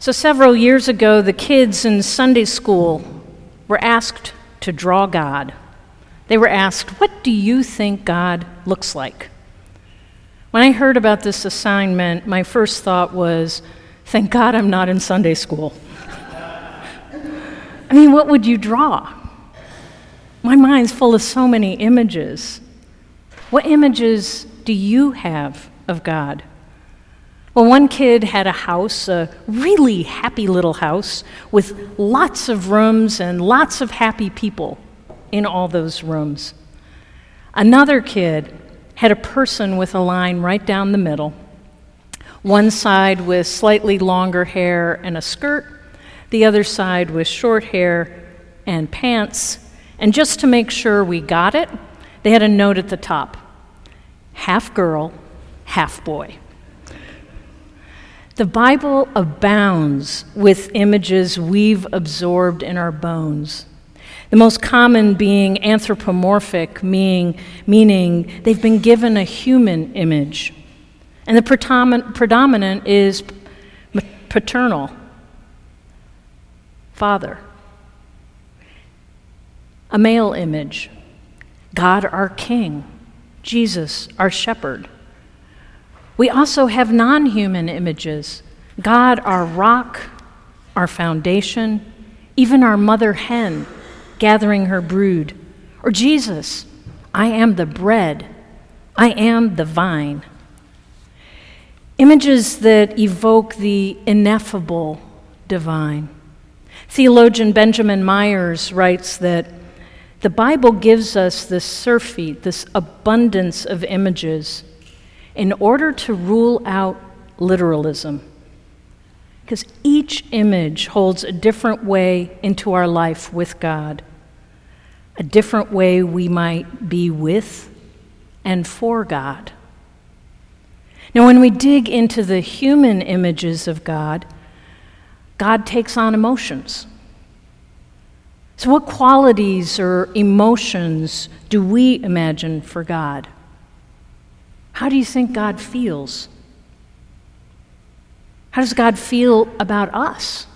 So, several years ago, the kids in Sunday school were asked to draw God. They were asked, What do you think God looks like? When I heard about this assignment, my first thought was, Thank God I'm not in Sunday school. I mean, what would you draw? My mind's full of so many images. What images do you have of God? Well, one kid had a house, a really happy little house, with lots of rooms and lots of happy people in all those rooms. Another kid had a person with a line right down the middle, one side with slightly longer hair and a skirt, the other side with short hair and pants. And just to make sure we got it, they had a note at the top half girl, half boy. The Bible abounds with images we've absorbed in our bones. The most common being anthropomorphic, meaning, meaning they've been given a human image. And the predominant is paternal, father. A male image, God our King, Jesus our shepherd. We also have non human images God our rock, our foundation, even our mother hen gathering her brood. Or Jesus, I am the bread, I am the vine. Images that evoke the ineffable divine. Theologian Benjamin Myers writes that the Bible gives us this surfeit, this abundance of images, in order to rule out literalism. Because each image holds a different way into our life with God a different way we might be with and for God. Now, when we dig into the human images of God, God takes on emotions. So, what qualities or emotions do we imagine for God? How do you think God feels? How does God feel about us?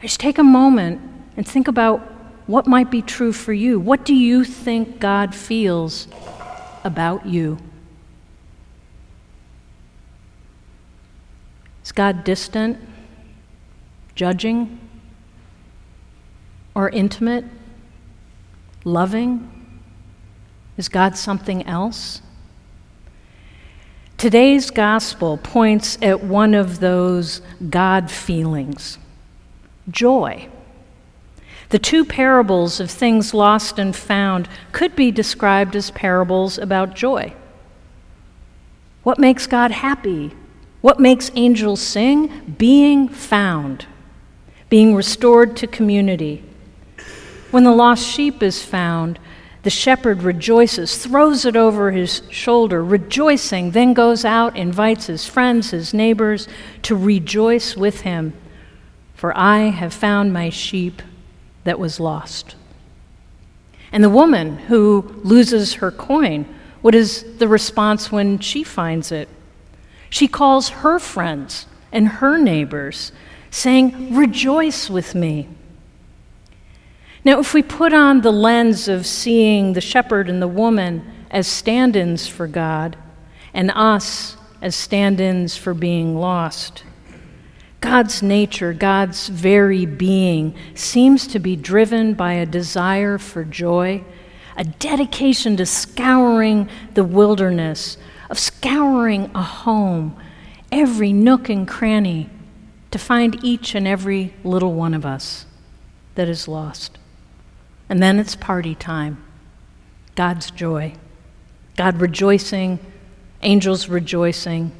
Just take a moment and think about what might be true for you? What do you think God feels about you? Is God distant, judging, or intimate, loving? Is God something else? Today's gospel points at one of those God feelings joy. The two parables of things lost and found could be described as parables about joy. What makes God happy? What makes angels sing? Being found, being restored to community. When the lost sheep is found, the shepherd rejoices, throws it over his shoulder, rejoicing, then goes out, invites his friends, his neighbors to rejoice with him. For I have found my sheep that was lost. And the woman who loses her coin, what is the response when she finds it? She calls her friends and her neighbors, saying, Rejoice with me. Now, if we put on the lens of seeing the shepherd and the woman as stand ins for God, and us as stand ins for being lost, God's nature, God's very being, seems to be driven by a desire for joy, a dedication to scouring the wilderness, of scouring a home, every nook and cranny, to find each and every little one of us that is lost. And then it's party time God's joy, God rejoicing, angels rejoicing.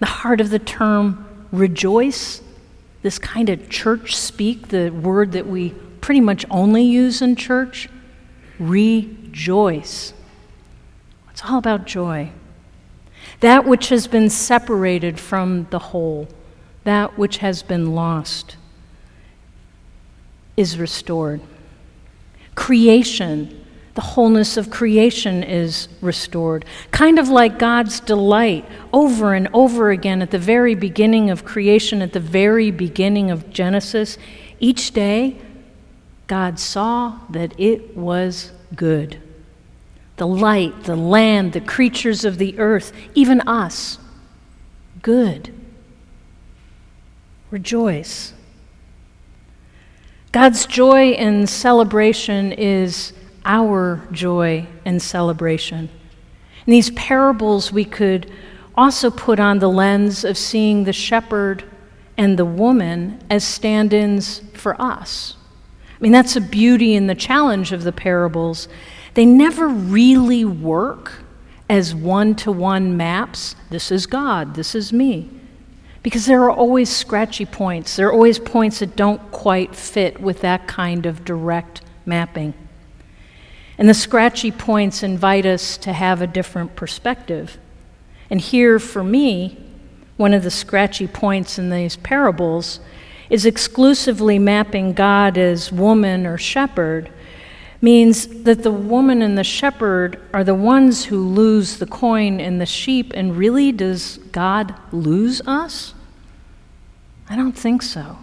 The heart of the term rejoice, this kind of church speak, the word that we pretty much only use in church, rejoice. It's all about joy. That which has been separated from the whole, that which has been lost, is restored. Creation, the wholeness of creation is restored. Kind of like God's delight over and over again at the very beginning of creation, at the very beginning of Genesis. Each day, God saw that it was good. The light, the land, the creatures of the earth, even us, good. Rejoice. God's joy and celebration is our joy and celebration. In these parables, we could also put on the lens of seeing the shepherd and the woman as stand ins for us. I mean, that's a beauty and the challenge of the parables. They never really work as one to one maps. This is God, this is me. Because there are always scratchy points. There are always points that don't quite fit with that kind of direct mapping. And the scratchy points invite us to have a different perspective. And here, for me, one of the scratchy points in these parables is exclusively mapping God as woman or shepherd means that the woman and the shepherd are the ones who lose the coin and the sheep, and really, does God lose us? I don't think so.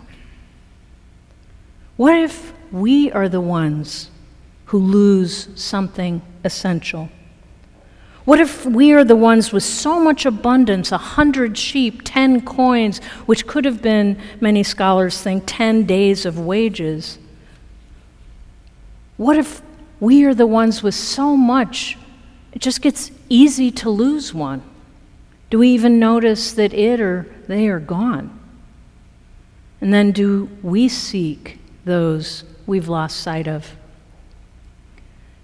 What if we are the ones who lose something essential? What if we are the ones with so much abundance, a hundred sheep, ten coins, which could have been, many scholars think, ten days of wages? What if we are the ones with so much, it just gets easy to lose one? Do we even notice that it or they are gone? And then do we seek those we've lost sight of?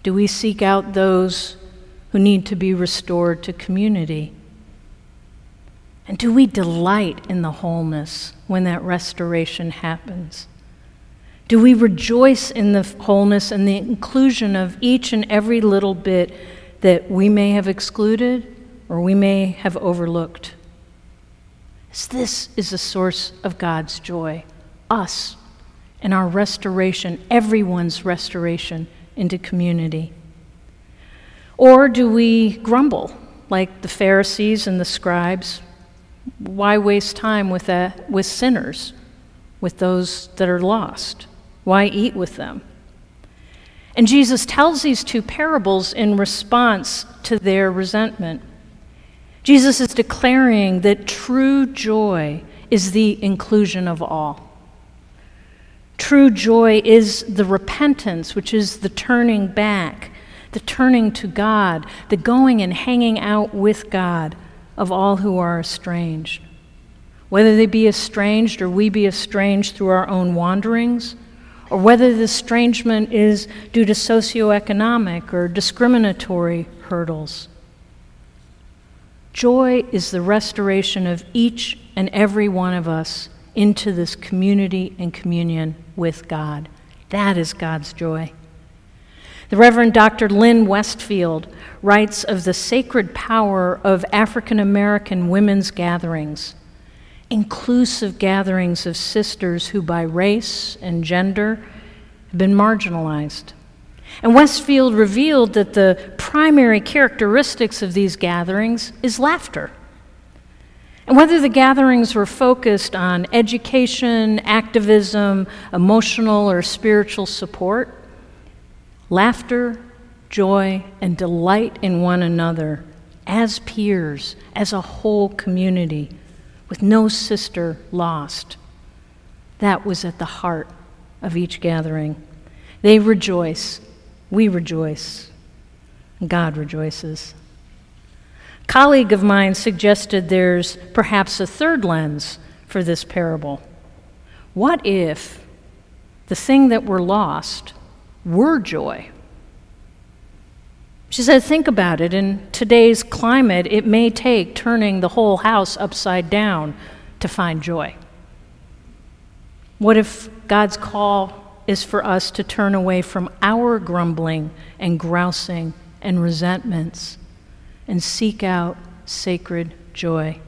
Do we seek out those who need to be restored to community? And do we delight in the wholeness when that restoration happens? Do we rejoice in the wholeness and the inclusion of each and every little bit that we may have excluded or we may have overlooked? This is a source of God's joy, us and our restoration, everyone's restoration into community? Or do we grumble like the Pharisees and the scribes? Why waste time with, that, with sinners, with those that are lost? Why eat with them? And Jesus tells these two parables in response to their resentment. Jesus is declaring that true joy is the inclusion of all. True joy is the repentance, which is the turning back, the turning to God, the going and hanging out with God of all who are estranged. Whether they be estranged or we be estranged through our own wanderings, or whether the estrangement is due to socioeconomic or discriminatory hurdles. Joy is the restoration of each and every one of us into this community and communion with God. That is God's joy. The Reverend Dr. Lynne Westfield writes of the sacred power of African American women's gatherings, inclusive gatherings of sisters who, by race and gender, have been marginalized. And Westfield revealed that the primary characteristics of these gatherings is laughter. And whether the gatherings were focused on education, activism, emotional or spiritual support, laughter, joy, and delight in one another as peers, as a whole community, with no sister lost. That was at the heart of each gathering. They rejoice, we rejoice, God rejoices colleague of mine suggested there's perhaps a third lens for this parable. What if the thing that were lost were joy? She said, Think about it. In today's climate, it may take turning the whole house upside down to find joy. What if God's call is for us to turn away from our grumbling and grousing and resentments and seek out sacred joy.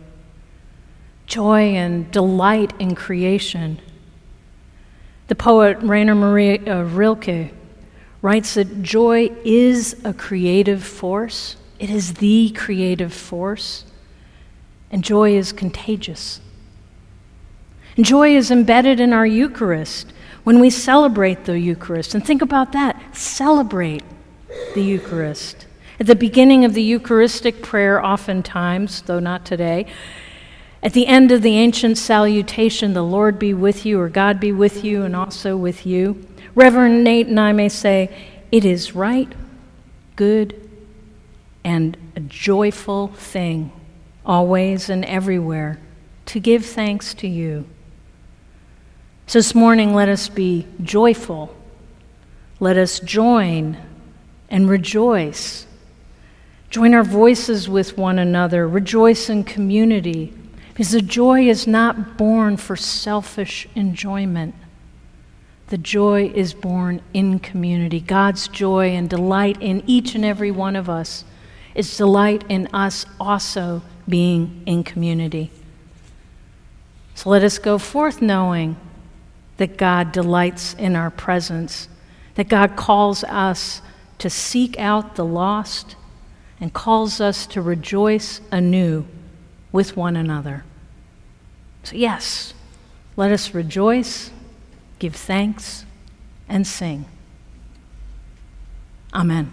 Joy and delight in creation. The poet Rainer Maria Rilke writes that joy is a creative force, it is the creative force, and joy is contagious. And joy is embedded in our Eucharist when we celebrate the Eucharist. And think about that celebrate the Eucharist. At the beginning of the Eucharistic prayer, oftentimes, though not today, at the end of the ancient salutation, the Lord be with you, or God be with you, and also with you. Reverend Nate and I may say, It is right, good, and a joyful thing, always and everywhere, to give thanks to you. So this morning, let us be joyful. Let us join and rejoice. Join our voices with one another, rejoice in community, because the joy is not born for selfish enjoyment. The joy is born in community. God's joy and delight in each and every one of us is delight in us also being in community. So let us go forth knowing that God delights in our presence, that God calls us to seek out the lost and calls us to rejoice anew with one another. So, yes, let us rejoice give thanks, and sing. Amen.